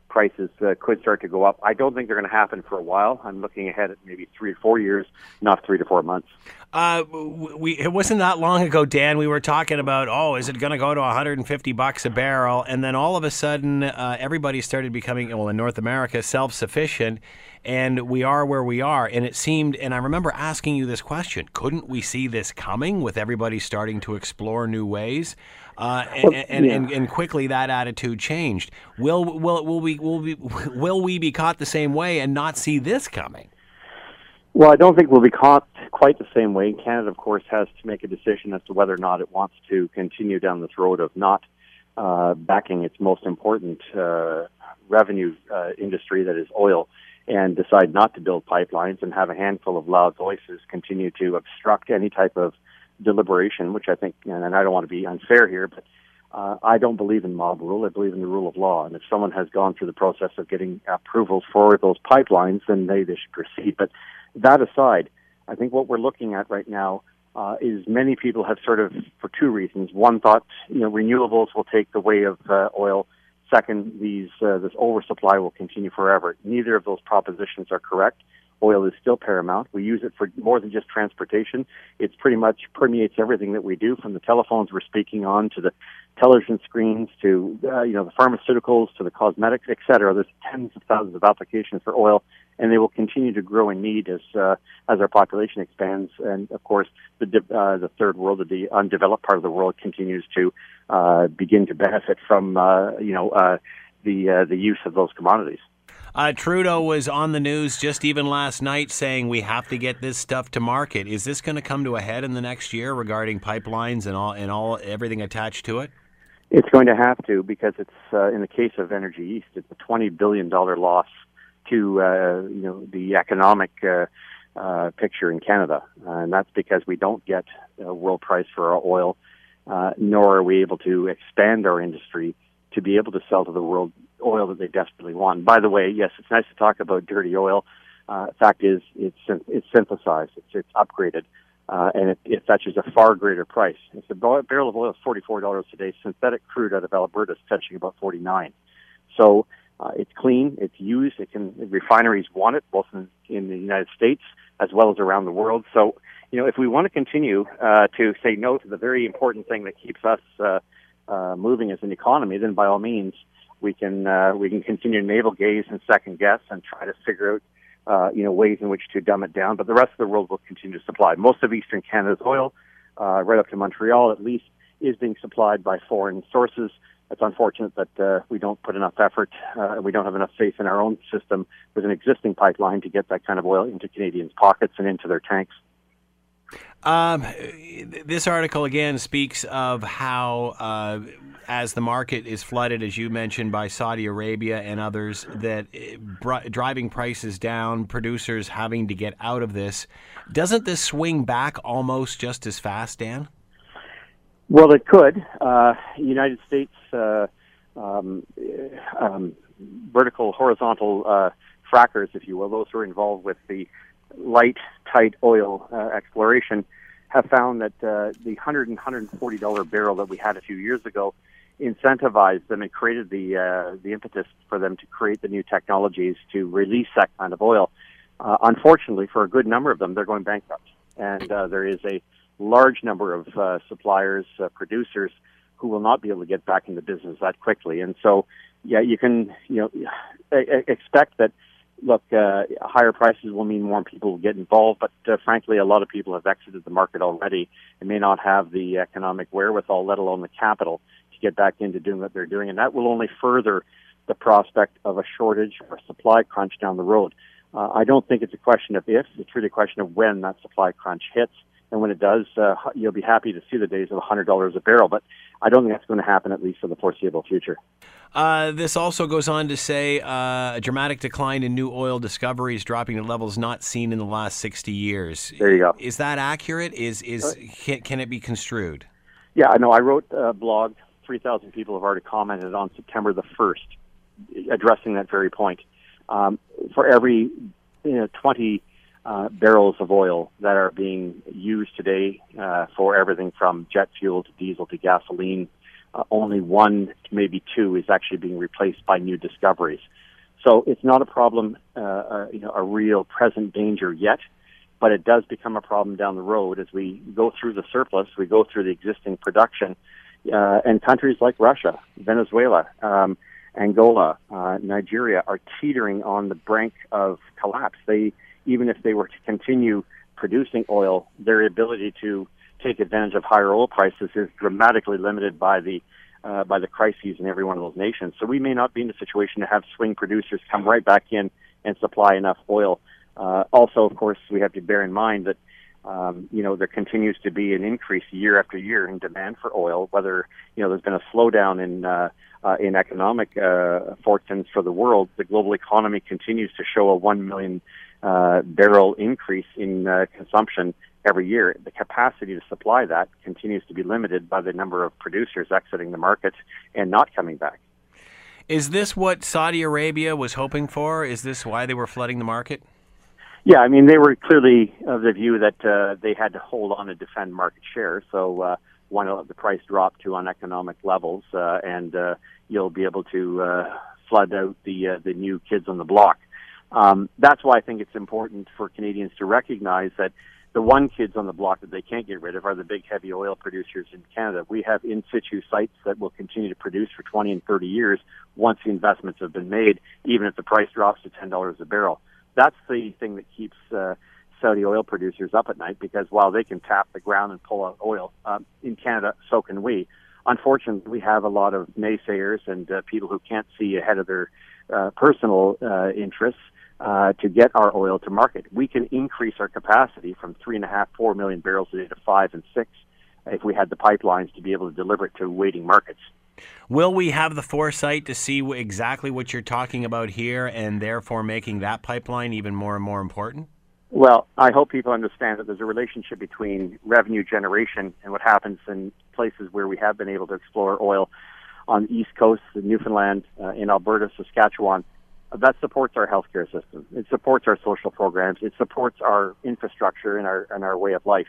prices uh, could start to go up. I don't think they're going to happen for a while. I'm looking ahead at maybe three to four years, not three to four months. Uh, we it wasn't that long ago, Dan. We were talking about, oh, is it going to go to 150 bucks a barrel? And then all of a sudden, uh, everybody started becoming, well, in North America, self-sufficient, and we are where we are. And it seemed, and I remember asking you this question: Couldn't we see this coming with everybody starting to explore new ways? Uh, and, and, yeah. and, and, quickly that attitude changed. Will will will we will we will we be caught the same way and not see this coming? Well, I don't think we'll be caught quite the same way. Canada, of course, has to make a decision as to whether or not it wants to continue down this road of not uh, backing its most important uh, revenue uh, industry, that is oil, and decide not to build pipelines and have a handful of loud voices continue to obstruct any type of deliberation, which I think, and I don't want to be unfair here, but uh, I don't believe in mob rule. I believe in the rule of law. And if someone has gone through the process of getting approvals for those pipelines, then they, they should proceed. But that aside, I think what we're looking at right now uh, is many people have sort of, for two reasons. One thought, you know, renewables will take the way of uh, oil. Second, these uh, this oversupply will continue forever. Neither of those propositions are correct oil is still paramount. We use it for more than just transportation. It's pretty much permeates everything that we do, from the telephones we're speaking on to the television screens to uh, you know the pharmaceuticals to the cosmetics, et cetera. There's tens of thousands of applications for oil, and they will continue to grow in need as uh, as our population expands, and of course the uh, the third world, the undeveloped part of the world, continues to uh, begin to benefit from uh, you know uh, the the use of those commodities. Uh, Trudeau was on the news just even last night saying we have to get this stuff to market. Is this going to come to a head in the next year regarding pipelines and all and all everything attached to it? It's going to have to because it's uh, in the case of Energy East, it's a twenty billion dollar loss to uh, you know the economic uh, uh, picture in Canada, and that's because we don't get a world price for our oil, uh, nor are we able to expand our industry to be able to sell to the world oil that they desperately want. By the way, yes, it's nice to talk about dirty oil. Uh, fact is, it's it's synthesized, it's it's upgraded, uh, and it, it fetches a far greater price. If the barrel of oil is forty four dollars today, synthetic crude out of Alberta is fetching about forty nine. So uh, it's clean, it's used, it can refineries want it both in, in the United States as well as around the world. So you know, if we want to continue uh, to say no to the very important thing that keeps us uh, uh, moving as an economy, then by all means, we can uh, we can continue to navel gaze and second guess and try to figure out uh, you know ways in which to dumb it down. But the rest of the world will continue to supply. Most of Eastern Canada's oil, uh, right up to Montreal at least, is being supplied by foreign sources. It's unfortunate that uh, we don't put enough effort, uh, we don't have enough faith in our own system with an existing pipeline to get that kind of oil into Canadians' pockets and into their tanks. Um, this article again speaks of how, uh, as the market is flooded, as you mentioned, by Saudi Arabia and others, that br- driving prices down, producers having to get out of this. Doesn't this swing back almost just as fast, Dan? Well, it could. Uh, United States uh, um, um, vertical, horizontal uh, frackers, if you will, those who are involved with the light, tight oil uh, exploration have found that uh, the 100 and 140 dollar barrel that we had a few years ago incentivized them and created the uh, the impetus for them to create the new technologies to release that kind of oil. Uh, unfortunately, for a good number of them, they're going bankrupt, and uh, there is a large number of uh, suppliers, uh, producers who will not be able to get back into business that quickly. And so, yeah, you can you know expect that look, uh, higher prices will mean more people will get involved, but uh, frankly, a lot of people have exited the market already and may not have the economic wherewithal, let alone the capital, to get back into doing what they're doing. And that will only further the prospect of a shortage or a supply crunch down the road. Uh, I don't think it's a question of if, it's really a question of when that supply crunch hits. And when it does, uh, you'll be happy to see the days of $100 a barrel. But I don't think that's going to happen, at least for the foreseeable future. Uh, this also goes on to say uh, a dramatic decline in new oil discoveries, dropping to levels not seen in the last 60 years. There you go. Is that accurate? Is is uh, can, can it be construed? Yeah, I know. I wrote a blog. 3,000 people have already commented on September the 1st, addressing that very point. Um, for every you know, 20 uh, barrels of oil that are being used today uh, for everything from jet fuel to diesel to gasoline uh, only one, maybe two, is actually being replaced by new discoveries. So it's not a problem, uh, uh, you know, a real present danger yet, but it does become a problem down the road as we go through the surplus, we go through the existing production, uh, and countries like Russia, Venezuela, um, Angola, uh, Nigeria are teetering on the brink of collapse. They, even if they were to continue producing oil, their ability to take advantage of higher oil prices is dramatically limited by the uh, by the crises in every one of those nations. So we may not be in a situation to have swing producers come right back in and supply enough oil. Uh, also, of course, we have to bear in mind that um, you know there continues to be an increase year after year in demand for oil. Whether you know there's been a slowdown in uh, uh, in economic uh, fortunes for the world, the global economy continues to show a one million uh, barrel increase in uh, consumption every year. The capacity to supply that continues to be limited by the number of producers exiting the market and not coming back. Is this what Saudi Arabia was hoping for? Is this why they were flooding the market? Yeah, I mean, they were clearly of the view that uh, they had to hold on and defend market share. So, uh, why not let the price drop to uneconomic levels, uh, and uh, you'll be able to uh, flood out the uh, the new kids on the block. Um, that's why I think it's important for Canadians to recognize that the one kids on the block that they can't get rid of are the big heavy oil producers in Canada. We have in situ sites that will continue to produce for 20 and 30 years once the investments have been made, even if the price drops to $10 a barrel. That's the thing that keeps uh, Saudi oil producers up at night because while they can tap the ground and pull out oil um, in Canada, so can we. Unfortunately, we have a lot of naysayers and uh, people who can't see ahead of their uh, personal uh, interests uh, to get our oil to market. We can increase our capacity from three and a half, four million barrels a day to five and six if we had the pipelines to be able to deliver it to waiting markets. Will we have the foresight to see exactly what you're talking about here and therefore making that pipeline even more and more important? Well, I hope people understand that there's a relationship between revenue generation and what happens in places where we have been able to explore oil on the East Coast, in Newfoundland, uh, in Alberta, Saskatchewan. That supports our healthcare system. It supports our social programs. It supports our infrastructure and our and our way of life.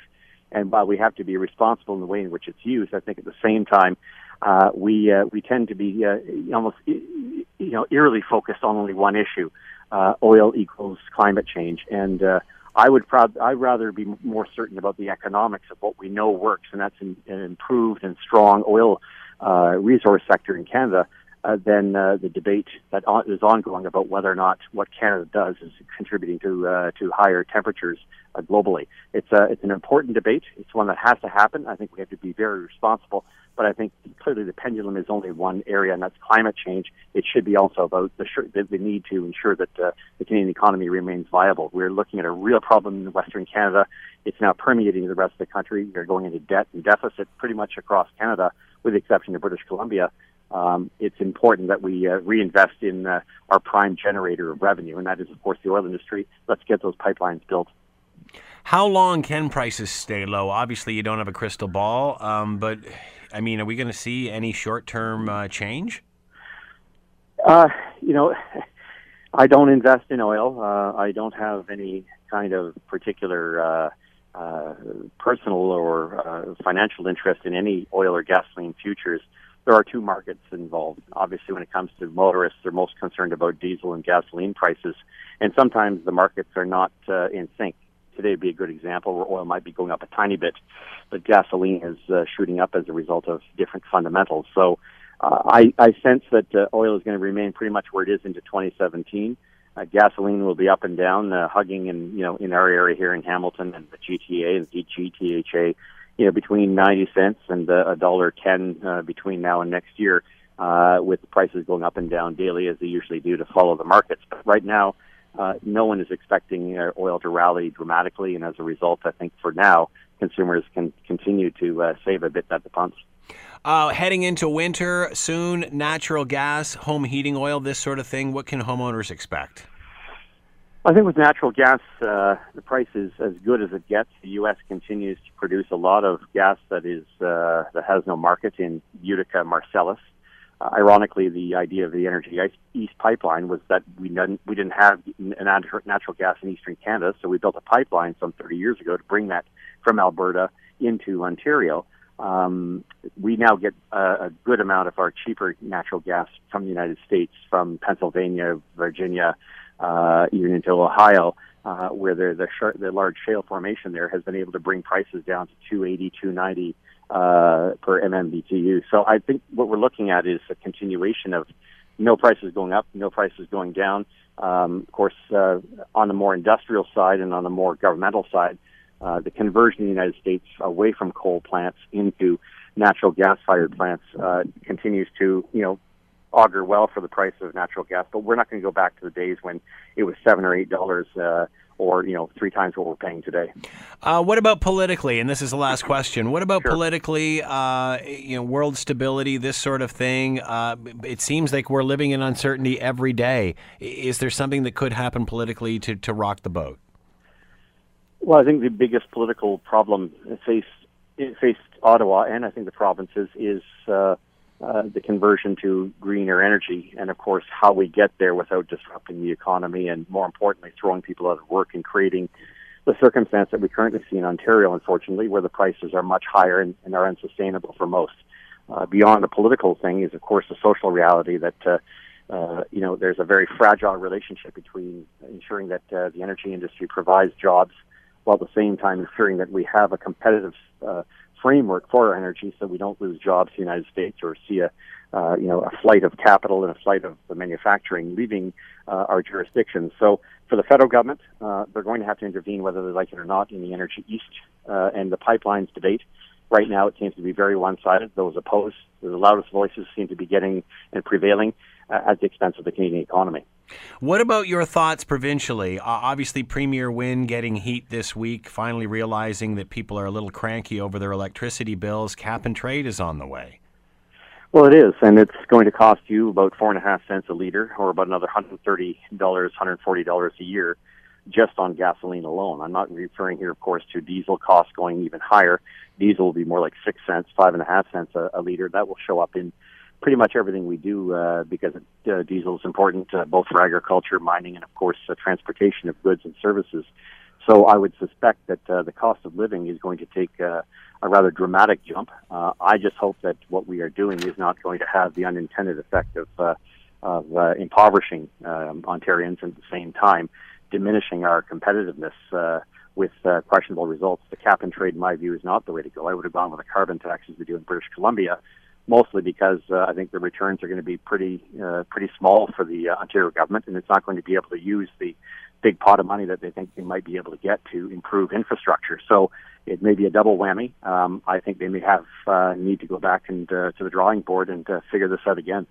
And while we have to be responsible in the way in which it's used, I think at the same time uh, we uh, we tend to be uh, almost you know eerily focused on only one issue. Uh, oil equals climate change, and uh, I would proud I'd rather be more certain about the economics of what we know works, and that's an improved and strong oil uh, resource sector in Canada uh, than uh, the debate that is ongoing about whether or not what Canada does is contributing to uh, to higher temperatures uh, globally. It's a it's an important debate. It's one that has to happen. I think we have to be very responsible. But I think clearly the pendulum is only one area, and that's climate change. It should be also about the, the, the need to ensure that uh, the Canadian economy remains viable. We're looking at a real problem in Western Canada. It's now permeating the rest of the country. We're going into debt and deficit pretty much across Canada, with the exception of British Columbia um, it's important that we uh, reinvest in uh, our prime generator of revenue, and that is, of course, the oil industry. Let's get those pipelines built. How long can prices stay low? Obviously, you don't have a crystal ball, um, but I mean, are we going to see any short-term uh, change? Uh, you know, I don't invest in oil. Uh, I don't have any kind of particular uh, uh, personal or uh, financial interest in any oil or gasoline futures there are two markets involved. Obviously, when it comes to motorists, they're most concerned about diesel and gasoline prices, and sometimes the markets are not uh, in sync. Today would be a good example where oil might be going up a tiny bit, but gasoline is uh, shooting up as a result of different fundamentals. So uh, I, I sense that uh, oil is going to remain pretty much where it is into 2017. Uh, gasoline will be up and down, uh, hugging in you know in our area here in Hamilton and the GTA and the GTHA you know, between 90 cents and a dollar 10 uh, between now and next year, uh, with prices going up and down daily as they usually do to follow the markets. But right now, uh, no one is expecting uh, oil to rally dramatically, and as a result, I think for now, consumers can continue to uh, save a bit at the pumps. Uh, heading into winter soon, natural gas, home heating oil, this sort of thing. What can homeowners expect? I think with natural gas, uh, the price is as good as it gets. The U.S. continues to produce a lot of gas that is uh, that has no market in Utica, Marcellus. Uh, ironically, the idea of the Energy East pipeline was that we didn't we didn't have natural gas in eastern Canada, so we built a pipeline some 30 years ago to bring that from Alberta into Ontario. Um, we now get a, a good amount of our cheaper natural gas from the United States, from Pennsylvania, Virginia, uh, even into Ohio, uh, where the the, sh- the large shale formation there has been able to bring prices down to 280, 290 uh, per MMBTU. So I think what we're looking at is a continuation of no prices going up, no prices going down. Um, of course, uh, on the more industrial side and on the more governmental side, uh, the conversion in the United States away from coal plants into natural gas-fired plants uh, continues to, you know, augur well for the price of natural gas. But we're not going to go back to the days when it was seven or eight dollars. Uh, or you know three times what we're paying today. Uh, what about politically? And this is the last question. What about sure. politically? Uh, you know, world stability, this sort of thing. Uh, it seems like we're living in uncertainty every day. Is there something that could happen politically to to rock the boat? Well, I think the biggest political problem faced faced Ottawa and I think the provinces is uh, uh, the conversion to greener energy, and of course, how we get there without disrupting the economy, and more importantly, throwing people out of work and creating the circumstance that we currently see in Ontario, unfortunately, where the prices are much higher and, and are unsustainable for most. Uh, beyond the political thing is, of course, the social reality that uh, uh, you know there's a very fragile relationship between ensuring that uh, the energy industry provides jobs, while at the same time ensuring that we have a competitive uh, framework for our energy so we don't lose jobs in the United States or see a uh, you know a flight of capital and a flight of the manufacturing leaving uh, our jurisdictions. So for the federal government, uh, they're going to have to intervene whether they like it or not in the Energy East uh, and the pipelines debate. Right now, it seems to be very one-sided. Those opposed, the loudest voices seem to be getting and prevailing. At the expense of the Canadian economy. What about your thoughts provincially? Uh, obviously, Premier Wynne getting heat this week, finally realizing that people are a little cranky over their electricity bills. Cap and trade is on the way. Well, it is, and it's going to cost you about four and a half cents a liter, or about another hundred thirty dollars, hundred forty dollars a year, just on gasoline alone. I'm not referring here, of course, to diesel costs going even higher. Diesel will be more like six cents, five and a half cents a, a liter. That will show up in pretty much everything we do uh, because uh, diesel is important uh, both for agriculture, mining, and of course uh, transportation of goods and services. So I would suspect that uh, the cost of living is going to take uh, a rather dramatic jump. Uh, I just hope that what we are doing is not going to have the unintended effect of, uh, of uh, impoverishing um, Ontarians and at the same time diminishing our competitiveness uh, with uh, questionable results. The cap and trade, in my view, is not the way to go. I would have gone with a carbon tax as we do in British Columbia, mostly because uh, I think the returns are going to be pretty uh, pretty small for the uh, Ontario government, and it's not going to be able to use the big pot of money that they think they might be able to get to improve infrastructure. So it may be a double whammy. Um, I think they may have uh, need to go back and uh, to the drawing board and uh, figure this out again.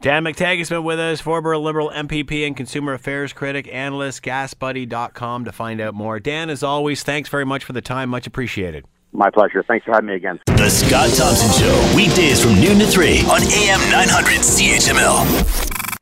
Dan McTeague has been with us, former Liberal MPP and consumer affairs critic, analyst, gasbuddy.com to find out more. Dan, as always, thanks very much for the time. Much appreciated. My pleasure. Thanks for having me again. The Scott Thompson Show, weekdays from noon to 3 on AM 900 CHML.